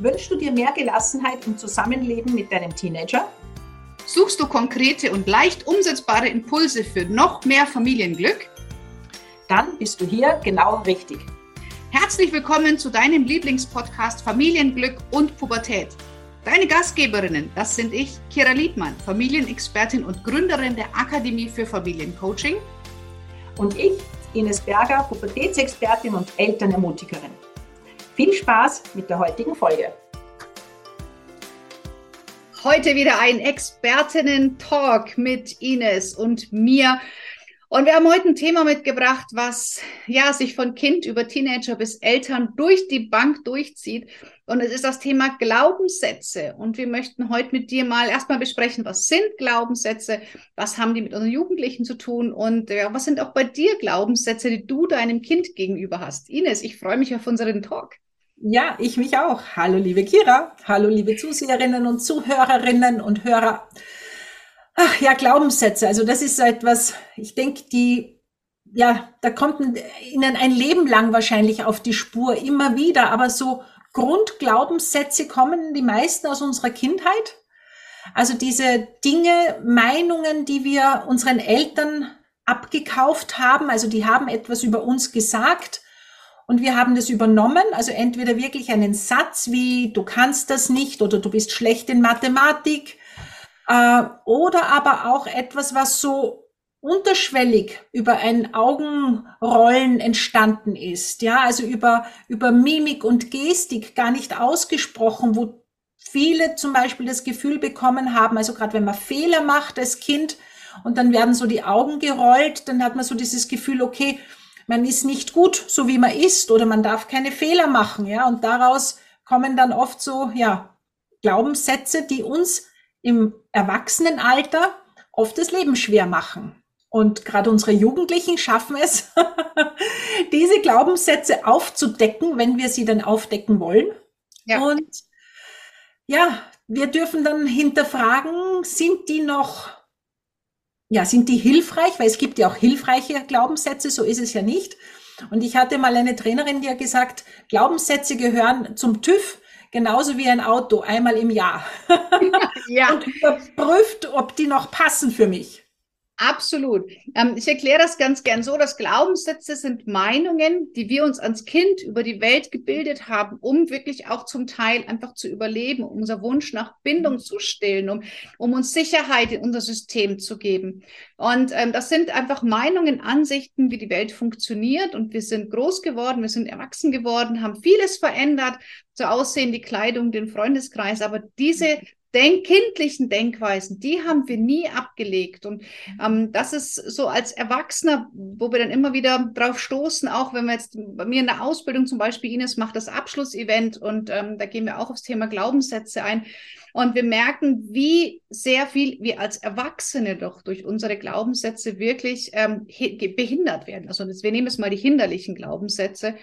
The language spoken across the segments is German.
Wünschst du dir mehr Gelassenheit im Zusammenleben mit deinem Teenager? Suchst du konkrete und leicht umsetzbare Impulse für noch mehr Familienglück? Dann bist du hier genau richtig. Herzlich willkommen zu deinem Lieblingspodcast Familienglück und Pubertät. Deine Gastgeberinnen, das sind ich, Kira Liedmann, Familienexpertin und Gründerin der Akademie für Familiencoaching. Und ich, Ines Berger, Pubertätsexpertin und Elternermutigerin. Viel Spaß mit der heutigen Folge. Heute wieder ein Expertinnen-Talk mit Ines und mir. Und wir haben heute ein Thema mitgebracht, was ja sich von Kind über Teenager bis Eltern durch die Bank durchzieht. Und es ist das Thema Glaubenssätze. Und wir möchten heute mit dir mal erstmal besprechen, was sind Glaubenssätze, was haben die mit unseren Jugendlichen zu tun und ja, was sind auch bei dir Glaubenssätze, die du deinem Kind gegenüber hast. Ines, ich freue mich auf unseren Talk. Ja, ich mich auch. Hallo, liebe Kira. Hallo, liebe Zuseherinnen und Zuhörerinnen und Hörer. Ach ja, Glaubenssätze. Also das ist so etwas, ich denke, die, ja, da kommt ihnen ein Leben lang wahrscheinlich auf die Spur, immer wieder. Aber so Grundglaubenssätze kommen die meisten aus unserer Kindheit. Also diese Dinge, Meinungen, die wir unseren Eltern abgekauft haben, also die haben etwas über uns gesagt und wir haben das übernommen, also entweder wirklich einen Satz wie du kannst das nicht oder du bist schlecht in Mathematik äh, oder aber auch etwas, was so unterschwellig über ein Augenrollen entstanden ist, ja, also über, über Mimik und Gestik gar nicht ausgesprochen, wo viele zum Beispiel das Gefühl bekommen haben, also gerade wenn man Fehler macht als Kind und dann werden so die Augen gerollt, dann hat man so dieses Gefühl, okay, man ist nicht gut, so wie man ist, oder man darf keine Fehler machen, ja. Und daraus kommen dann oft so, ja, Glaubenssätze, die uns im Erwachsenenalter oft das Leben schwer machen. Und gerade unsere Jugendlichen schaffen es, diese Glaubenssätze aufzudecken, wenn wir sie dann aufdecken wollen. Ja. Und ja, wir dürfen dann hinterfragen, sind die noch ja, sind die hilfreich? Weil es gibt ja auch hilfreiche Glaubenssätze, so ist es ja nicht. Und ich hatte mal eine Trainerin, die hat gesagt, Glaubenssätze gehören zum TÜV genauso wie ein Auto einmal im Jahr. Ja. Und überprüft, ob die noch passen für mich. Absolut. Ähm, ich erkläre das ganz gern so, dass Glaubenssätze sind Meinungen, die wir uns als Kind über die Welt gebildet haben, um wirklich auch zum Teil einfach zu überleben, um unser Wunsch nach Bindung mhm. zu stillen, um, um uns Sicherheit in unser System zu geben. Und ähm, das sind einfach Meinungen, Ansichten, wie die Welt funktioniert. Und wir sind groß geworden, wir sind erwachsen geworden, haben vieles verändert, so aussehen die Kleidung, den Freundeskreis. Aber diese denk kindlichen Denkweisen, die haben wir nie abgelegt. Und mhm. ähm, das ist so als Erwachsener, wo wir dann immer wieder drauf stoßen, auch wenn wir jetzt bei mir in der Ausbildung zum Beispiel, Ines macht das Abschlussevent und ähm, da gehen wir auch aufs Thema Glaubenssätze ein. Und wir merken, wie sehr viel wir als Erwachsene doch durch unsere Glaubenssätze wirklich ähm, behindert werden. Also wir nehmen jetzt mal die hinderlichen Glaubenssätze.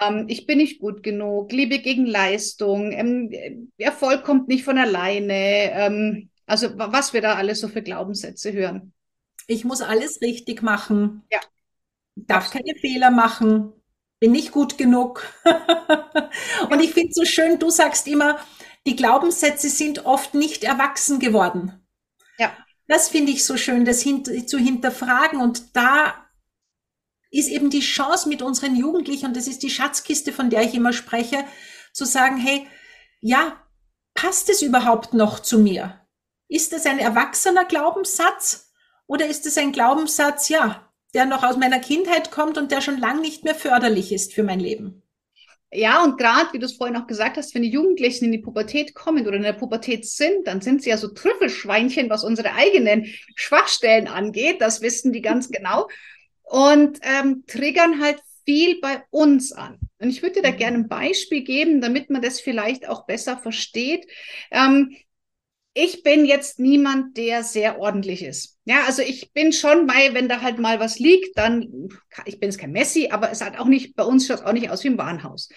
Ähm, ich bin nicht gut genug, Liebe gegen Leistung, ähm, Erfolg kommt nicht von alleine. Ähm, also was wir da alles so für Glaubenssätze hören. Ich muss alles richtig machen. Ja. Darf keine Fehler machen. Bin nicht gut genug. Und ich finde es so schön, du sagst immer, die Glaubenssätze sind oft nicht erwachsen geworden. Ja. Das finde ich so schön, das hint zu hinterfragen. Und da ist eben die Chance mit unseren Jugendlichen, und das ist die Schatzkiste, von der ich immer spreche, zu sagen, hey, ja, passt es überhaupt noch zu mir? Ist das ein erwachsener Glaubenssatz oder ist es ein Glaubenssatz, ja, der noch aus meiner Kindheit kommt und der schon lang nicht mehr förderlich ist für mein Leben? Ja, und gerade, wie du es vorhin auch gesagt hast, wenn die Jugendlichen in die Pubertät kommen oder in der Pubertät sind, dann sind sie ja so Trüffelschweinchen, was unsere eigenen Schwachstellen angeht. Das wissen die ganz genau. Und ähm, triggern halt viel bei uns an. Und ich würde dir da mhm. gerne ein Beispiel geben, damit man das vielleicht auch besser versteht. Ähm, ich bin jetzt niemand, der sehr ordentlich ist. Ja, also ich bin schon bei, wenn da halt mal was liegt, dann, ich bin jetzt kein Messi, aber es hat auch nicht, bei uns schaut es auch nicht aus wie ein Warenhaus.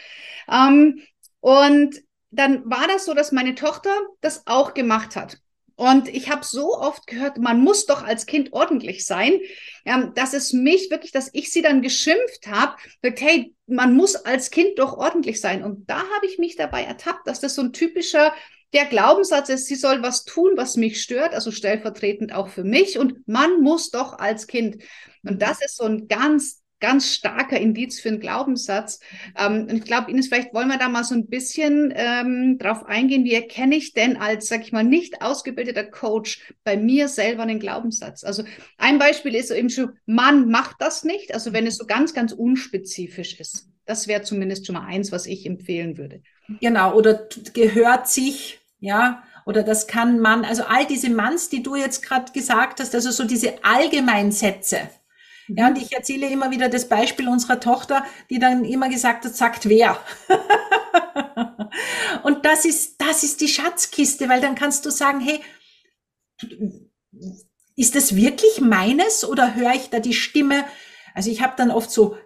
Ähm, und dann war das so, dass meine Tochter das auch gemacht hat. Und ich habe so oft gehört, man muss doch als Kind ordentlich sein, ähm, dass es mich wirklich, dass ich sie dann geschimpft habe, hey, man muss als Kind doch ordentlich sein. Und da habe ich mich dabei ertappt, dass das so ein typischer der Glaubenssatz ist, sie soll was tun, was mich stört, also stellvertretend auch für mich. Und man muss doch als Kind. Und das ist so ein ganz ganz starker Indiz für einen Glaubenssatz. Ähm, und ich glaube, Ines, vielleicht wollen wir da mal so ein bisschen ähm, drauf eingehen. Wie erkenne ich denn als, sag ich mal, nicht ausgebildeter Coach bei mir selber einen Glaubenssatz? Also ein Beispiel ist eben schon, man macht das nicht. Also wenn es so ganz, ganz unspezifisch ist. Das wäre zumindest schon mal eins, was ich empfehlen würde. Genau, oder gehört sich, ja, oder das kann man, also all diese Manns, die du jetzt gerade gesagt hast, also so diese Allgemeinsätze, ja, und ich erzähle immer wieder das Beispiel unserer Tochter, die dann immer gesagt hat, sagt wer. und das ist, das ist die Schatzkiste, weil dann kannst du sagen, hey, ist das wirklich meines oder höre ich da die Stimme? Also ich habe dann oft so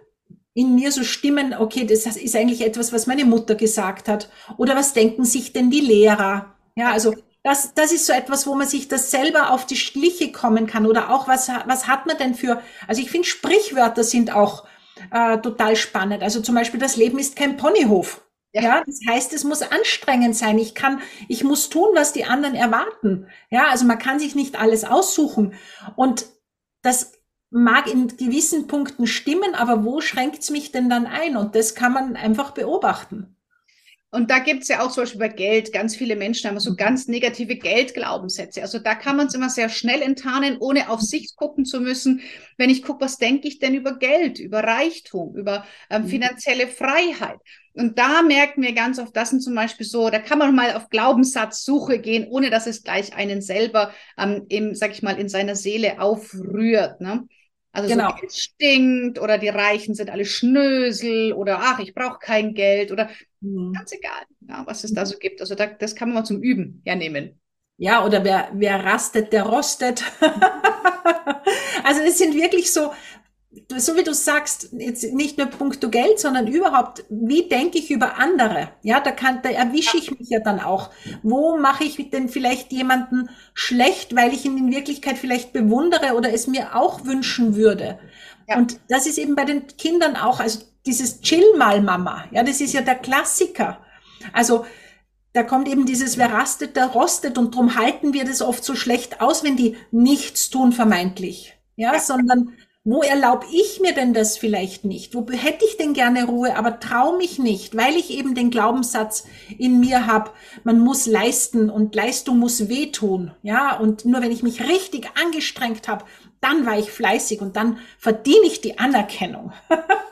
in mir so Stimmen, okay, das ist eigentlich etwas, was meine Mutter gesagt hat. Oder was denken sich denn die Lehrer? Ja, also das, das ist so etwas, wo man sich das selber auf die Schliche kommen kann. Oder auch, was, was hat man denn für, also ich finde, Sprichwörter sind auch äh, total spannend. Also zum Beispiel, das Leben ist kein Ponyhof. Ja. ja, das heißt, es muss anstrengend sein. Ich kann, ich muss tun, was die anderen erwarten. Ja, also man kann sich nicht alles aussuchen. Und das mag in gewissen Punkten stimmen, aber wo schränkt's mich denn dann ein? Und das kann man einfach beobachten. Und da gibt's ja auch zum Beispiel bei Geld, ganz viele Menschen haben so ganz negative Geldglaubenssätze. Also da kann man es immer sehr schnell enttarnen, ohne auf sich gucken zu müssen. Wenn ich gucke, was denke ich denn über Geld, über Reichtum, über ähm, mhm. finanzielle Freiheit? Und da merken wir ganz oft, das sind zum Beispiel so, da kann man mal auf Glaubenssatzsuche gehen, ohne dass es gleich einen selber, ähm, im, sag ich mal, in seiner Seele aufrührt. Ne? Also genau. so Geld stinkt oder die Reichen sind alle Schnösel oder ach, ich brauche kein Geld oder mhm. ganz egal, ja, was es da so gibt. Also da, das kann man mal zum Üben hernehmen. Ja, oder wer, wer rastet, der rostet. also es sind wirklich so so wie du sagst, jetzt nicht nur puncto Geld, sondern überhaupt, wie denke ich über andere? Ja, da kann, da erwische ich mich ja dann auch. Wo mache ich denn vielleicht jemanden schlecht, weil ich ihn in Wirklichkeit vielleicht bewundere oder es mir auch wünschen würde? Ja. Und das ist eben bei den Kindern auch, also dieses Chill mal Mama. Ja, das ist ja der Klassiker. Also, da kommt eben dieses, wer rastet, der rostet und drum halten wir das oft so schlecht aus, wenn die nichts tun vermeintlich. Ja, ja. sondern wo erlaube ich mir denn das vielleicht nicht? Wo hätte ich denn gerne Ruhe, aber traue mich nicht, weil ich eben den Glaubenssatz in mir habe, man muss leisten und Leistung muss wehtun. Ja, und nur wenn ich mich richtig angestrengt habe, dann war ich fleißig und dann verdiene ich die Anerkennung.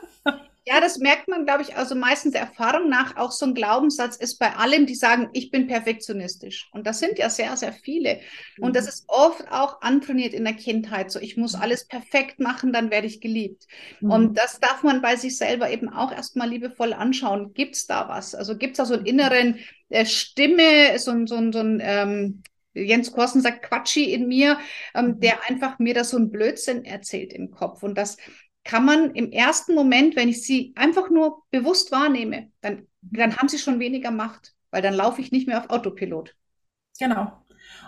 Ja, das merkt man, glaube ich, also meistens Erfahrung nach auch so ein Glaubenssatz ist bei allem, die sagen, ich bin perfektionistisch. Und das sind ja sehr, sehr viele. Und das mhm. ist oft auch antrainiert in der Kindheit. So, ich muss alles perfekt machen, dann werde ich geliebt. Mhm. Und das darf man bei sich selber eben auch erstmal liebevoll anschauen. Gibt es da was? Also gibt es da so einen inneren äh, Stimme, so, ein so, ein so ein, ähm, Jens Korsen sagt Quatschi in mir, ähm, mhm. der einfach mir da so ein Blödsinn erzählt im Kopf. Und das kann man im ersten Moment, wenn ich sie einfach nur bewusst wahrnehme, dann, dann haben sie schon weniger Macht, weil dann laufe ich nicht mehr auf Autopilot. Genau.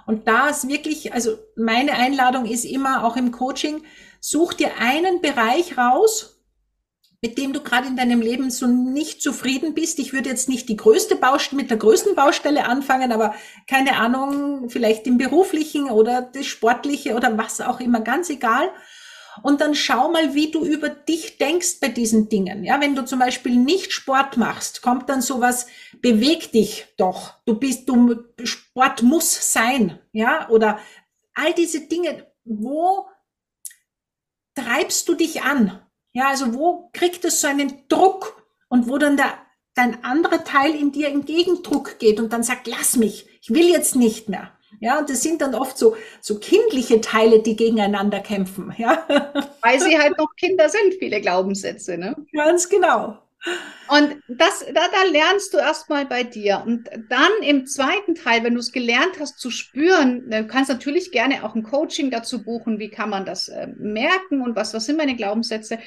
Und da ist wirklich, also meine Einladung ist immer auch im Coaching, such dir einen Bereich raus, mit dem du gerade in deinem Leben so nicht zufrieden bist. Ich würde jetzt nicht die größte Baustelle mit der größten Baustelle anfangen, aber keine Ahnung, vielleicht im beruflichen oder das sportliche oder was auch immer, ganz egal. Und dann schau mal, wie du über dich denkst bei diesen Dingen. Ja, wenn du zum Beispiel nicht Sport machst, kommt dann sowas, beweg dich doch. Du bist, du, Sport muss sein. Ja, oder all diese Dinge, wo treibst du dich an? Ja, also wo kriegt es so einen Druck und wo dann der, dein anderer Teil in dir im Gegendruck geht und dann sagt, lass mich, ich will jetzt nicht mehr. Ja, und das sind dann oft so, so kindliche Teile, die gegeneinander kämpfen. Ja. Weil sie halt noch Kinder sind, viele Glaubenssätze. Ne? Ganz genau. Und das, da, da lernst du erstmal bei dir. Und dann im zweiten Teil, wenn du es gelernt hast zu spüren, du kannst natürlich gerne auch ein Coaching dazu buchen, wie kann man das äh, merken und was, was sind meine Glaubenssätze.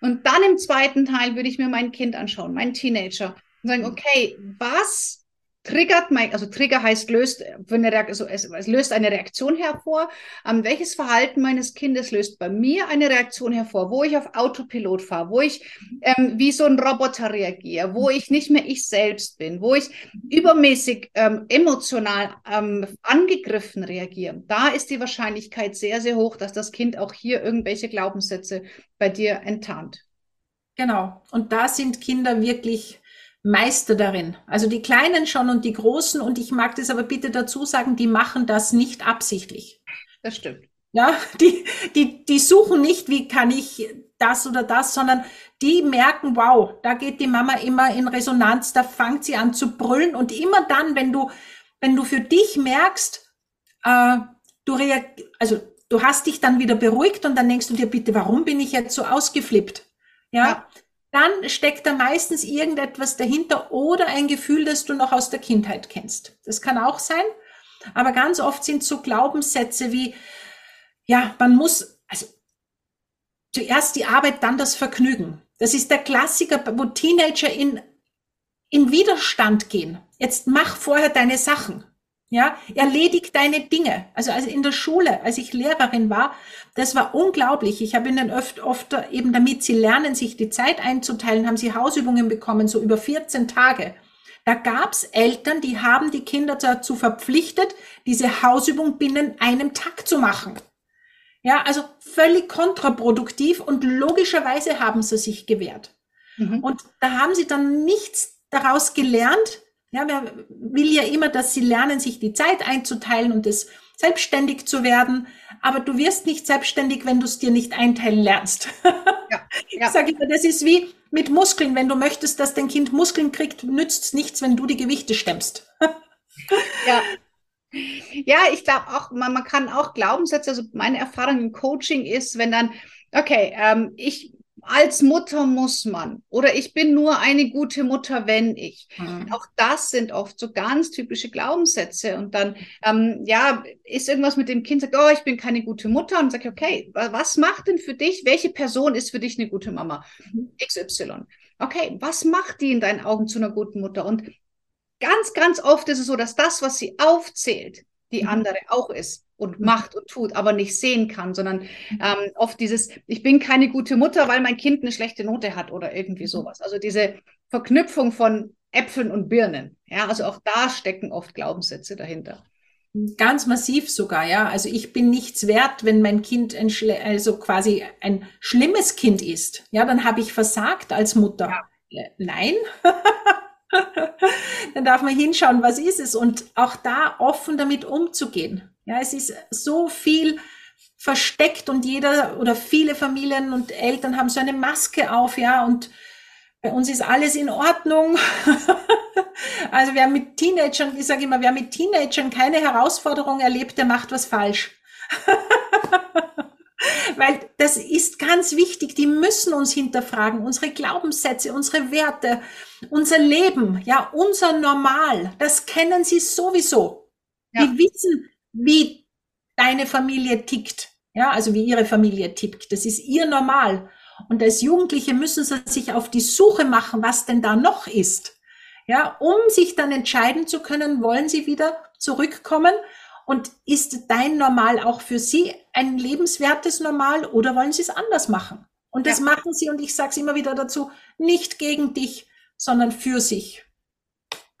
Und dann im zweiten Teil würde ich mir mein Kind anschauen, meinen Teenager, und sagen, okay, was triggert mein, also Trigger heißt löst, eine also es, es, löst eine Reaktion hervor. Ähm, welches Verhalten meines Kindes löst bei mir eine Reaktion hervor, wo ich auf Autopilot fahre, wo ich ähm, wie so ein Roboter reagiere, wo ich nicht mehr ich selbst bin, wo ich übermäßig ähm, emotional ähm, angegriffen reagiere. Da ist die Wahrscheinlichkeit sehr, sehr hoch, dass das Kind auch hier irgendwelche Glaubenssätze bei dir enttarnt. Genau. Und da sind Kinder wirklich Meister darin. Also die Kleinen schon und die Großen. Und ich mag das aber bitte dazu sagen, die machen das nicht absichtlich. Das stimmt. Ja, die, die, die suchen nicht, wie kann ich das oder das, sondern die merken, wow, da geht die Mama immer in Resonanz, da fängt sie an zu brüllen. Und immer dann, wenn du, wenn du für dich merkst, äh, du also du hast dich dann wieder beruhigt und dann denkst du dir bitte, warum bin ich jetzt so ausgeflippt? ja. ja dann steckt da meistens irgendetwas dahinter oder ein Gefühl, das du noch aus der Kindheit kennst. Das kann auch sein. Aber ganz oft sind so Glaubenssätze wie, ja, man muss, also zuerst die Arbeit, dann das Vergnügen. Das ist der Klassiker, wo Teenager in, in Widerstand gehen. Jetzt mach vorher deine Sachen. Ja, erledigt deine Dinge. Also, also in der Schule, als ich Lehrerin war, das war unglaublich. Ich habe ihnen oft, oft eben damit sie lernen, sich die Zeit einzuteilen, haben sie Hausübungen bekommen, so über 14 Tage. Da gab's Eltern, die haben die Kinder dazu verpflichtet, diese Hausübung binnen einem Tag zu machen. Ja, also völlig kontraproduktiv und logischerweise haben sie sich gewehrt. Mhm. Und da haben sie dann nichts daraus gelernt, ja, man will ja immer, dass sie lernen, sich die Zeit einzuteilen und es selbstständig zu werden. Aber du wirst nicht selbstständig, wenn du es dir nicht einteilen lernst. Ja, ja. Ich sage immer, das ist wie mit Muskeln. Wenn du möchtest, dass dein Kind Muskeln kriegt, nützt es nichts, wenn du die Gewichte stemmst. Ja, ja, ich glaube auch, man, man kann auch Glaubenssätze, also meine Erfahrung im Coaching ist, wenn dann, okay, ähm, ich als Mutter muss man oder ich bin nur eine gute Mutter, wenn ich. Mhm. Auch das sind oft so ganz typische Glaubenssätze. Und dann, ähm, ja, ist irgendwas mit dem Kind, sagt, oh, ich bin keine gute Mutter. Und sage, okay, was macht denn für dich, welche Person ist für dich eine gute Mama? Mhm. XY. Okay, was macht die in deinen Augen zu einer guten Mutter? Und ganz, ganz oft ist es so, dass das, was sie aufzählt, die mhm. andere auch ist und mhm. macht und tut, aber nicht sehen kann, sondern ähm, oft dieses, ich bin keine gute Mutter, weil mein Kind eine schlechte Note hat oder irgendwie mhm. sowas. Also diese Verknüpfung von Äpfeln und Birnen. Ja, also auch da stecken oft Glaubenssätze dahinter. Ganz massiv sogar, ja. Also ich bin nichts wert, wenn mein Kind ein, also quasi ein schlimmes Kind ist. Ja, dann habe ich versagt als Mutter. Ja. Äh, nein. dann darf man hinschauen, was ist es und auch da offen damit umzugehen. Ja, es ist so viel versteckt und jeder oder viele Familien und Eltern haben so eine Maske auf, ja, und bei uns ist alles in Ordnung. also wer mit Teenagern, ich sage immer, wer mit Teenagern keine Herausforderung erlebt, der macht was falsch. Weil das ist ganz wichtig, die müssen uns hinterfragen, unsere Glaubenssätze, unsere Werte, unser Leben, ja, unser Normal, das kennen sie sowieso. Ja. Die wissen, wie deine Familie tickt. Ja, also wie ihre Familie tickt. Das ist ihr Normal. Und als Jugendliche müssen sie sich auf die Suche machen, was denn da noch ist. Ja, um sich dann entscheiden zu können, wollen sie wieder zurückkommen und ist dein Normal auch für sie ein lebenswertes Normal oder wollen sie es anders machen? Und das ja. machen sie, und ich sage es immer wieder dazu, nicht gegen dich, sondern für sich.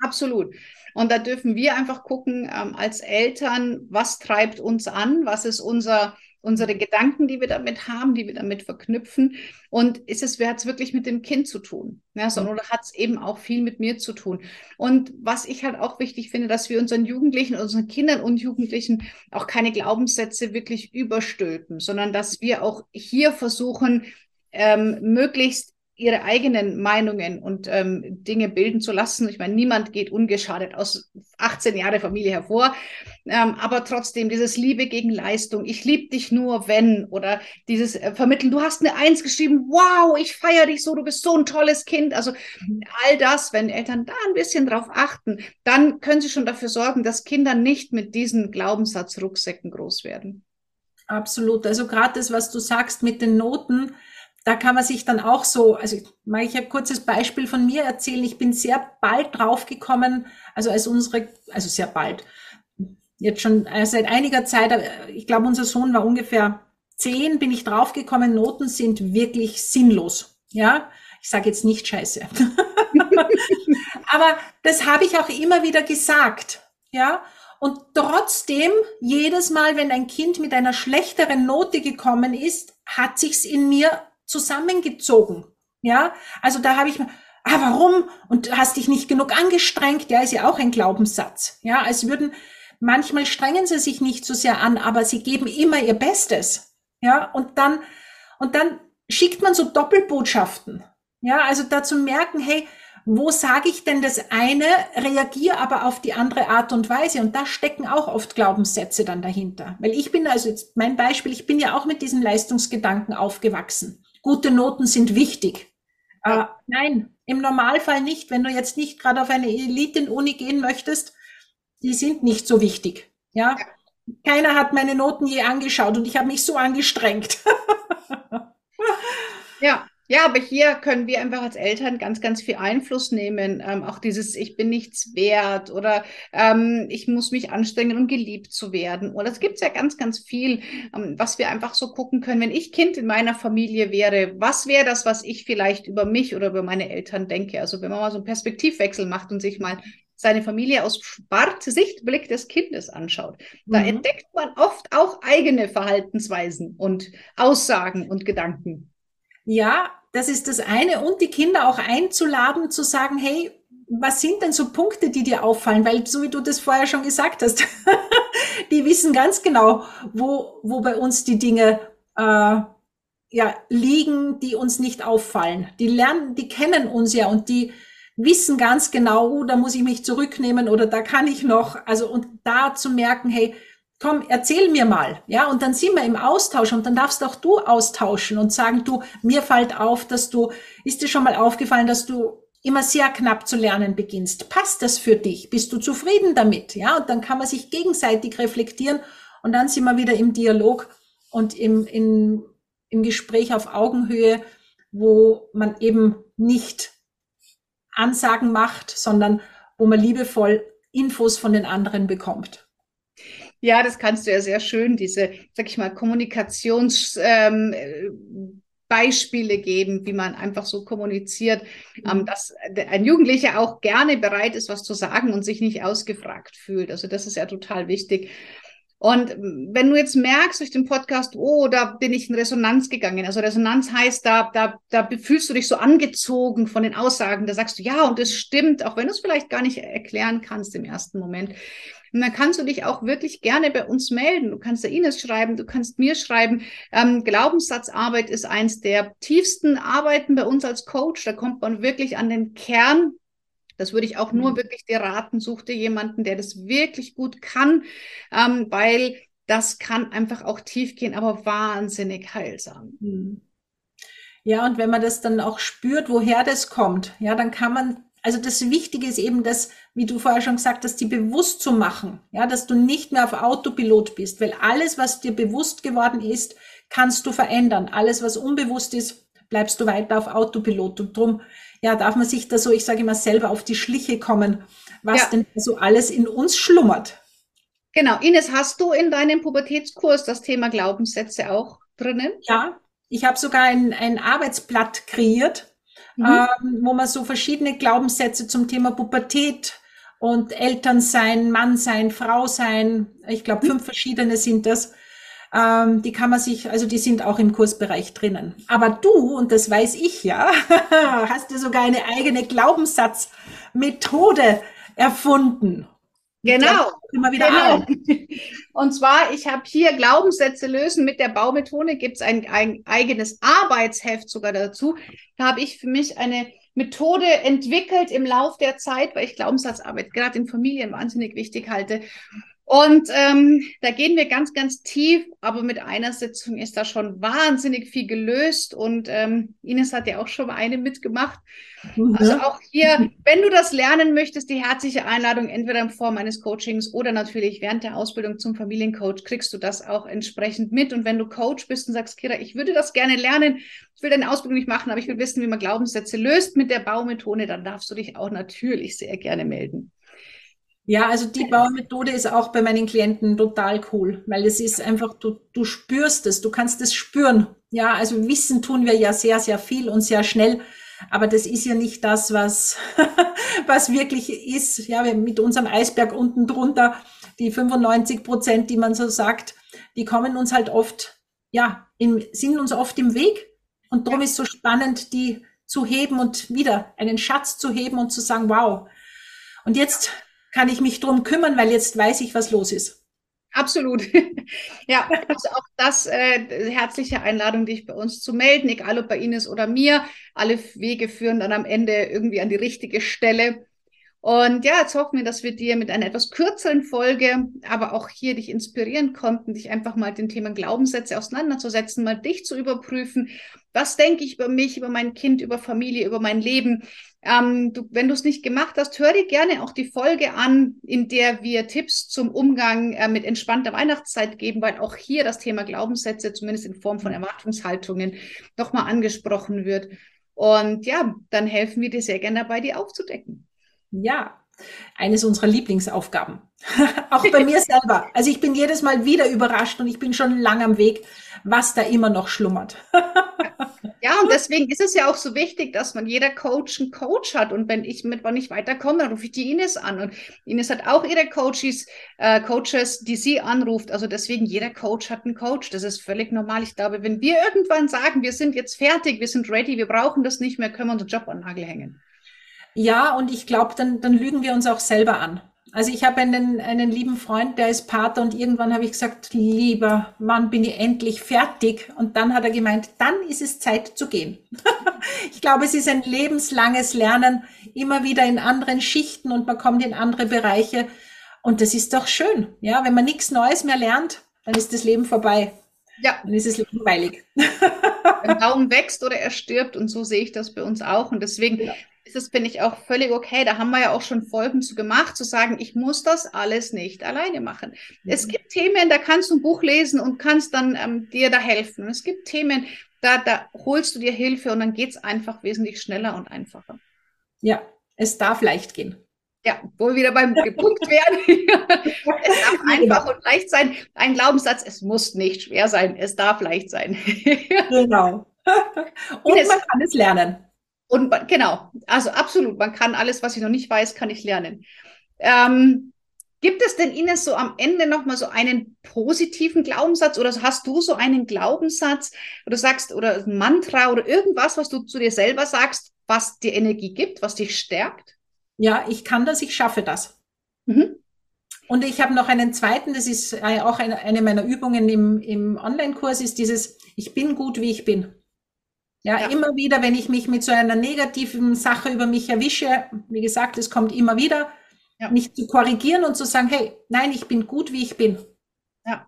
Absolut. Und da dürfen wir einfach gucken ähm, als Eltern, was treibt uns an, was ist unser, unsere Gedanken, die wir damit haben, die wir damit verknüpfen. Und ist es, wer hat es wirklich mit dem Kind zu tun? Ja, sondern oder hat es eben auch viel mit mir zu tun? Und was ich halt auch wichtig finde, dass wir unseren Jugendlichen, unseren Kindern und Jugendlichen auch keine Glaubenssätze wirklich überstülpen, sondern dass wir auch hier versuchen, ähm, möglichst ihre eigenen Meinungen und ähm, Dinge bilden zu lassen. Ich meine, niemand geht ungeschadet aus 18 Jahre Familie hervor, ähm, aber trotzdem dieses Liebe gegen Leistung, ich liebe dich nur, wenn, oder dieses äh, Vermitteln, du hast eine Eins geschrieben, wow, ich feiere dich so, du bist so ein tolles Kind. Also all das, wenn Eltern da ein bisschen drauf achten, dann können sie schon dafür sorgen, dass Kinder nicht mit diesen Glaubenssatzrucksäcken groß werden. Absolut. Also gerade das, was du sagst mit den Noten, da kann man sich dann auch so, also mag ich ein kurzes Beispiel von mir erzählen. Ich bin sehr bald draufgekommen, also als unsere, also sehr bald, jetzt schon äh, seit einiger Zeit, äh, ich glaube, unser Sohn war ungefähr zehn, bin ich draufgekommen, Noten sind wirklich sinnlos. Ja, ich sage jetzt nicht scheiße. Aber das habe ich auch immer wieder gesagt. Ja, und trotzdem, jedes Mal, wenn ein Kind mit einer schlechteren Note gekommen ist, hat sich's in mir zusammengezogen. Ja, also da habe ich ah, warum? Und hast dich nicht genug angestrengt? Ja, ist ja auch ein Glaubenssatz. Ja, als würden, manchmal strengen sie sich nicht so sehr an, aber sie geben immer ihr Bestes. Ja, und dann, und dann schickt man so Doppelbotschaften. Ja, also dazu merken, hey, wo sage ich denn das eine, reagiere aber auf die andere Art und Weise. Und da stecken auch oft Glaubenssätze dann dahinter. Weil ich bin also jetzt mein Beispiel, ich bin ja auch mit diesem Leistungsgedanken aufgewachsen. Gute Noten sind wichtig. Äh, nein, im Normalfall nicht. Wenn du jetzt nicht gerade auf eine Elite-Uni gehen möchtest, die sind nicht so wichtig. Ja? Keiner hat meine Noten je angeschaut und ich habe mich so angestrengt. ja, ja, aber hier können wir einfach als Eltern ganz, ganz viel Einfluss nehmen. Ähm, auch dieses Ich bin nichts wert oder ähm, ich muss mich anstrengen, um geliebt zu werden. Oder es gibt ja ganz, ganz viel, ähm, was wir einfach so gucken können. Wenn ich Kind in meiner Familie wäre, was wäre das, was ich vielleicht über mich oder über meine Eltern denke? Also wenn man mal so einen Perspektivwechsel macht und sich mal seine Familie aus Sichtblick des Kindes anschaut, da mhm. entdeckt man oft auch eigene Verhaltensweisen und Aussagen und Gedanken. Ja, das ist das eine. Und die Kinder auch einzuladen, zu sagen, hey, was sind denn so Punkte, die dir auffallen? Weil, so wie du das vorher schon gesagt hast, die wissen ganz genau, wo, wo bei uns die Dinge äh, ja, liegen, die uns nicht auffallen. Die lernen, die kennen uns ja und die wissen ganz genau, oh, da muss ich mich zurücknehmen oder da kann ich noch. Also und da zu merken, hey, komm, erzähl mir mal, ja, und dann sind wir im Austausch und dann darfst auch du austauschen und sagen, du, mir fällt auf, dass du, ist dir schon mal aufgefallen, dass du immer sehr knapp zu lernen beginnst. Passt das für dich? Bist du zufrieden damit? Ja, und dann kann man sich gegenseitig reflektieren und dann sind wir wieder im Dialog und im, im, im Gespräch auf Augenhöhe, wo man eben nicht Ansagen macht, sondern wo man liebevoll Infos von den anderen bekommt. Ja, das kannst du ja sehr schön, diese, sag ich mal, Kommunikationsbeispiele ähm, geben, wie man einfach so kommuniziert, ähm, mhm. dass ein Jugendlicher auch gerne bereit ist, was zu sagen und sich nicht ausgefragt fühlt. Also das ist ja total wichtig. Und wenn du jetzt merkst durch den Podcast, oh, da bin ich in Resonanz gegangen. Also Resonanz heißt, da, da, da fühlst du dich so angezogen von den Aussagen. Da sagst du, ja, und es stimmt, auch wenn du es vielleicht gar nicht erklären kannst im ersten Moment. Und dann kannst du dich auch wirklich gerne bei uns melden. Du kannst der Ines schreiben, du kannst mir schreiben. Ähm, Glaubenssatzarbeit ist eins der tiefsten Arbeiten bei uns als Coach. Da kommt man wirklich an den Kern das würde ich auch nur mhm. wirklich dir raten, such dir jemanden, der das wirklich gut kann, ähm, weil das kann einfach auch tief gehen, aber wahnsinnig heilsam. Mhm. Ja, und wenn man das dann auch spürt, woher das kommt, ja, dann kann man also das Wichtige ist eben das, wie du vorher schon gesagt hast, die bewusst zu machen, ja, dass du nicht mehr auf Autopilot bist, weil alles, was dir bewusst geworden ist, kannst du verändern. Alles, was unbewusst ist, bleibst du weiter auf Autopilot. Und drum, ja, darf man sich da so, ich sage immer, selber auf die Schliche kommen, was ja. denn so alles in uns schlummert. Genau. Ines, hast du in deinem Pubertätskurs das Thema Glaubenssätze auch drinnen? Ja, ich habe sogar ein, ein Arbeitsblatt kreiert, mhm. ähm, wo man so verschiedene Glaubenssätze zum Thema Pubertät und Elternsein, Mannsein, Frau sein, ich glaube mhm. fünf verschiedene sind das, ähm, die kann man sich, also die sind auch im Kursbereich drinnen. Aber du, und das weiß ich ja, hast du sogar eine eigene Glaubenssatzmethode erfunden. Genau. Immer wieder genau. Und zwar, ich habe hier Glaubenssätze lösen. Mit der Baumethode gibt es ein, ein eigenes Arbeitsheft sogar dazu. Da habe ich für mich eine Methode entwickelt im Lauf der Zeit, weil ich Glaubenssatzarbeit gerade in Familien wahnsinnig wichtig halte. Und ähm, da gehen wir ganz, ganz tief, aber mit einer Sitzung ist da schon wahnsinnig viel gelöst. Und ähm, Ines hat ja auch schon mal eine mitgemacht. Mhm. Also auch hier, wenn du das lernen möchtest, die herzliche Einladung, entweder in Form eines Coachings oder natürlich während der Ausbildung zum Familiencoach, kriegst du das auch entsprechend mit. Und wenn du Coach bist und sagst, Kira, ich würde das gerne lernen, ich will deine Ausbildung nicht machen, aber ich will wissen, wie man Glaubenssätze löst mit der Baumethode, dann darfst du dich auch natürlich sehr gerne melden. Ja, also die Baumethode ist auch bei meinen Klienten total cool, weil es ist einfach, du, du spürst es, du kannst es spüren. Ja, also Wissen tun wir ja sehr, sehr viel und sehr schnell, aber das ist ja nicht das, was, was wirklich ist. Ja, mit unserem Eisberg unten drunter, die 95 Prozent, die man so sagt, die kommen uns halt oft, ja, im, sind uns oft im Weg. Und darum ist so spannend, die zu heben und wieder einen Schatz zu heben und zu sagen, wow. Und jetzt kann ich mich drum kümmern, weil jetzt weiß ich, was los ist. Absolut. ja, also auch das äh, herzliche Einladung, dich bei uns zu melden, egal ob bei Ines oder mir. Alle Wege führen dann am Ende irgendwie an die richtige Stelle. Und ja, jetzt hoffen wir, dass wir dir mit einer etwas kürzeren Folge, aber auch hier dich inspirieren konnten, dich einfach mal den Themen Glaubenssätze auseinanderzusetzen, mal dich zu überprüfen. Was denke ich über mich, über mein Kind, über Familie, über mein Leben? Ähm, du, wenn du es nicht gemacht hast, hör dir gerne auch die Folge an, in der wir Tipps zum Umgang äh, mit entspannter Weihnachtszeit geben, weil auch hier das Thema Glaubenssätze, zumindest in Form von Erwartungshaltungen, nochmal angesprochen wird. Und ja, dann helfen wir dir sehr gerne dabei, die aufzudecken. Ja, eines unserer Lieblingsaufgaben. auch bei mir selber. Also ich bin jedes Mal wieder überrascht und ich bin schon lang am Weg, was da immer noch schlummert. Ja, und deswegen ist es ja auch so wichtig, dass man jeder Coach einen Coach hat. Und wenn ich mit wann ich weiterkomme, dann rufe ich die Ines an. Und Ines hat auch ihre Coaches, äh, Coaches, die sie anruft. Also deswegen jeder Coach hat einen Coach. Das ist völlig normal. Ich glaube, wenn wir irgendwann sagen, wir sind jetzt fertig, wir sind ready, wir brauchen das nicht mehr, können wir unseren Job an den Nagel hängen. Ja, und ich glaube, dann, dann lügen wir uns auch selber an. Also ich habe einen, einen lieben Freund, der ist Pater und irgendwann habe ich gesagt, lieber Mann, bin ich endlich fertig. Und dann hat er gemeint, dann ist es Zeit zu gehen. ich glaube, es ist ein lebenslanges Lernen, immer wieder in anderen Schichten und man kommt in andere Bereiche. Und das ist doch schön. Ja, wenn man nichts Neues mehr lernt, dann ist das Leben vorbei. Ja. Dann ist es langweilig. Ein Baum wächst oder er stirbt und so sehe ich das bei uns auch. Und deswegen ja ist es, finde ich, auch völlig okay. Da haben wir ja auch schon Folgen zu gemacht, zu sagen, ich muss das alles nicht alleine machen. Mhm. Es gibt Themen, da kannst du ein Buch lesen und kannst dann ähm, dir da helfen. Und es gibt Themen, da, da holst du dir Hilfe und dann geht es einfach wesentlich schneller und einfacher. Ja, es darf leicht gehen. Ja, wo wir wieder beim Punkt wären. es darf einfach und leicht sein. Ein Glaubenssatz, es muss nicht schwer sein, es darf leicht sein. genau. Und man kann es lernen. Und genau, also absolut, man kann alles, was ich noch nicht weiß, kann ich lernen. Ähm, gibt es denn Ines so am Ende nochmal so einen positiven Glaubenssatz oder hast du so einen Glaubenssatz oder sagst oder ein Mantra oder irgendwas, was du zu dir selber sagst, was dir Energie gibt, was dich stärkt? Ja, ich kann das, ich schaffe das. Mhm. Und ich habe noch einen zweiten, das ist äh, auch eine, eine meiner Übungen im, im Online-Kurs, ist dieses, ich bin gut, wie ich bin. Ja, ja, immer wieder, wenn ich mich mit so einer negativen Sache über mich erwische, wie gesagt, es kommt immer wieder, ja. mich zu korrigieren und zu sagen, hey, nein, ich bin gut, wie ich bin. Ja.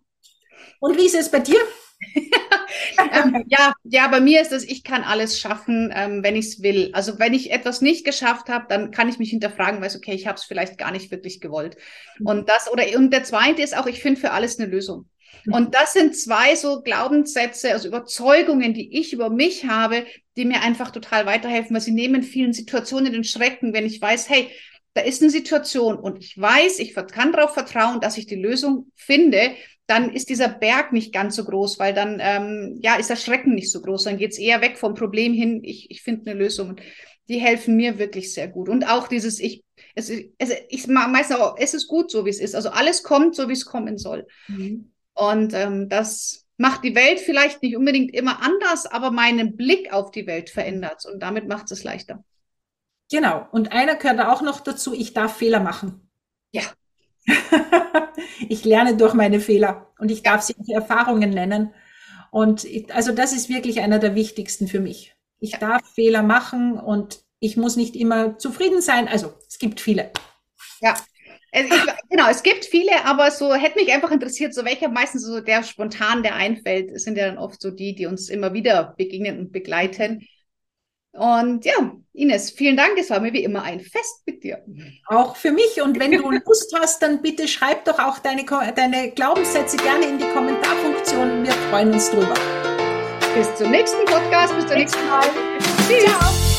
Und wie ist es bei dir? ähm, ja, ja, bei mir ist es, ich kann alles schaffen, ähm, wenn ich es will. Also wenn ich etwas nicht geschafft habe, dann kann ich mich hinterfragen, weiß, okay, ich habe es vielleicht gar nicht wirklich gewollt. Mhm. Und das, oder und der zweite ist auch, ich finde für alles eine Lösung. Und das sind zwei so Glaubenssätze, also Überzeugungen, die ich über mich habe, die mir einfach total weiterhelfen, weil sie nehmen vielen Situationen den Schrecken, wenn ich weiß, hey, da ist eine Situation und ich weiß, ich kann darauf vertrauen, dass ich die Lösung finde, dann ist dieser Berg nicht ganz so groß, weil dann ähm, ja ist der Schrecken nicht so groß. Dann geht es eher weg vom Problem hin. Ich, ich finde eine Lösung. Die helfen mir wirklich sehr gut. Und auch dieses, ich, es, es, ich meistens auch, es ist gut, so wie es ist. Also alles kommt, so wie es kommen soll. Mhm. Und ähm, das macht die Welt vielleicht nicht unbedingt immer anders, aber meinen Blick auf die Welt verändert und damit macht es leichter. Genau. Und einer gehört auch noch dazu, ich darf Fehler machen. Ja. ich lerne durch meine Fehler und ich darf sie Erfahrungen nennen. Und ich, also das ist wirklich einer der wichtigsten für mich. Ich darf Fehler machen und ich muss nicht immer zufrieden sein. Also es gibt viele. Ja, Also ich, genau, es gibt viele, aber so hätte mich einfach interessiert, so welcher meistens so der spontan, der einfällt, sind ja dann oft so die, die uns immer wieder begegnen und begleiten. Und ja, Ines, vielen Dank. Es war mir wie immer ein Fest mit dir. Auch für mich. Und wenn du Lust hast, dann bitte schreib doch auch deine, deine Glaubenssätze gerne in die Kommentarfunktion. Wir freuen uns drüber. Bis zum nächsten Podcast. Bis zum nächsten Mal. Tschüss. Ciao.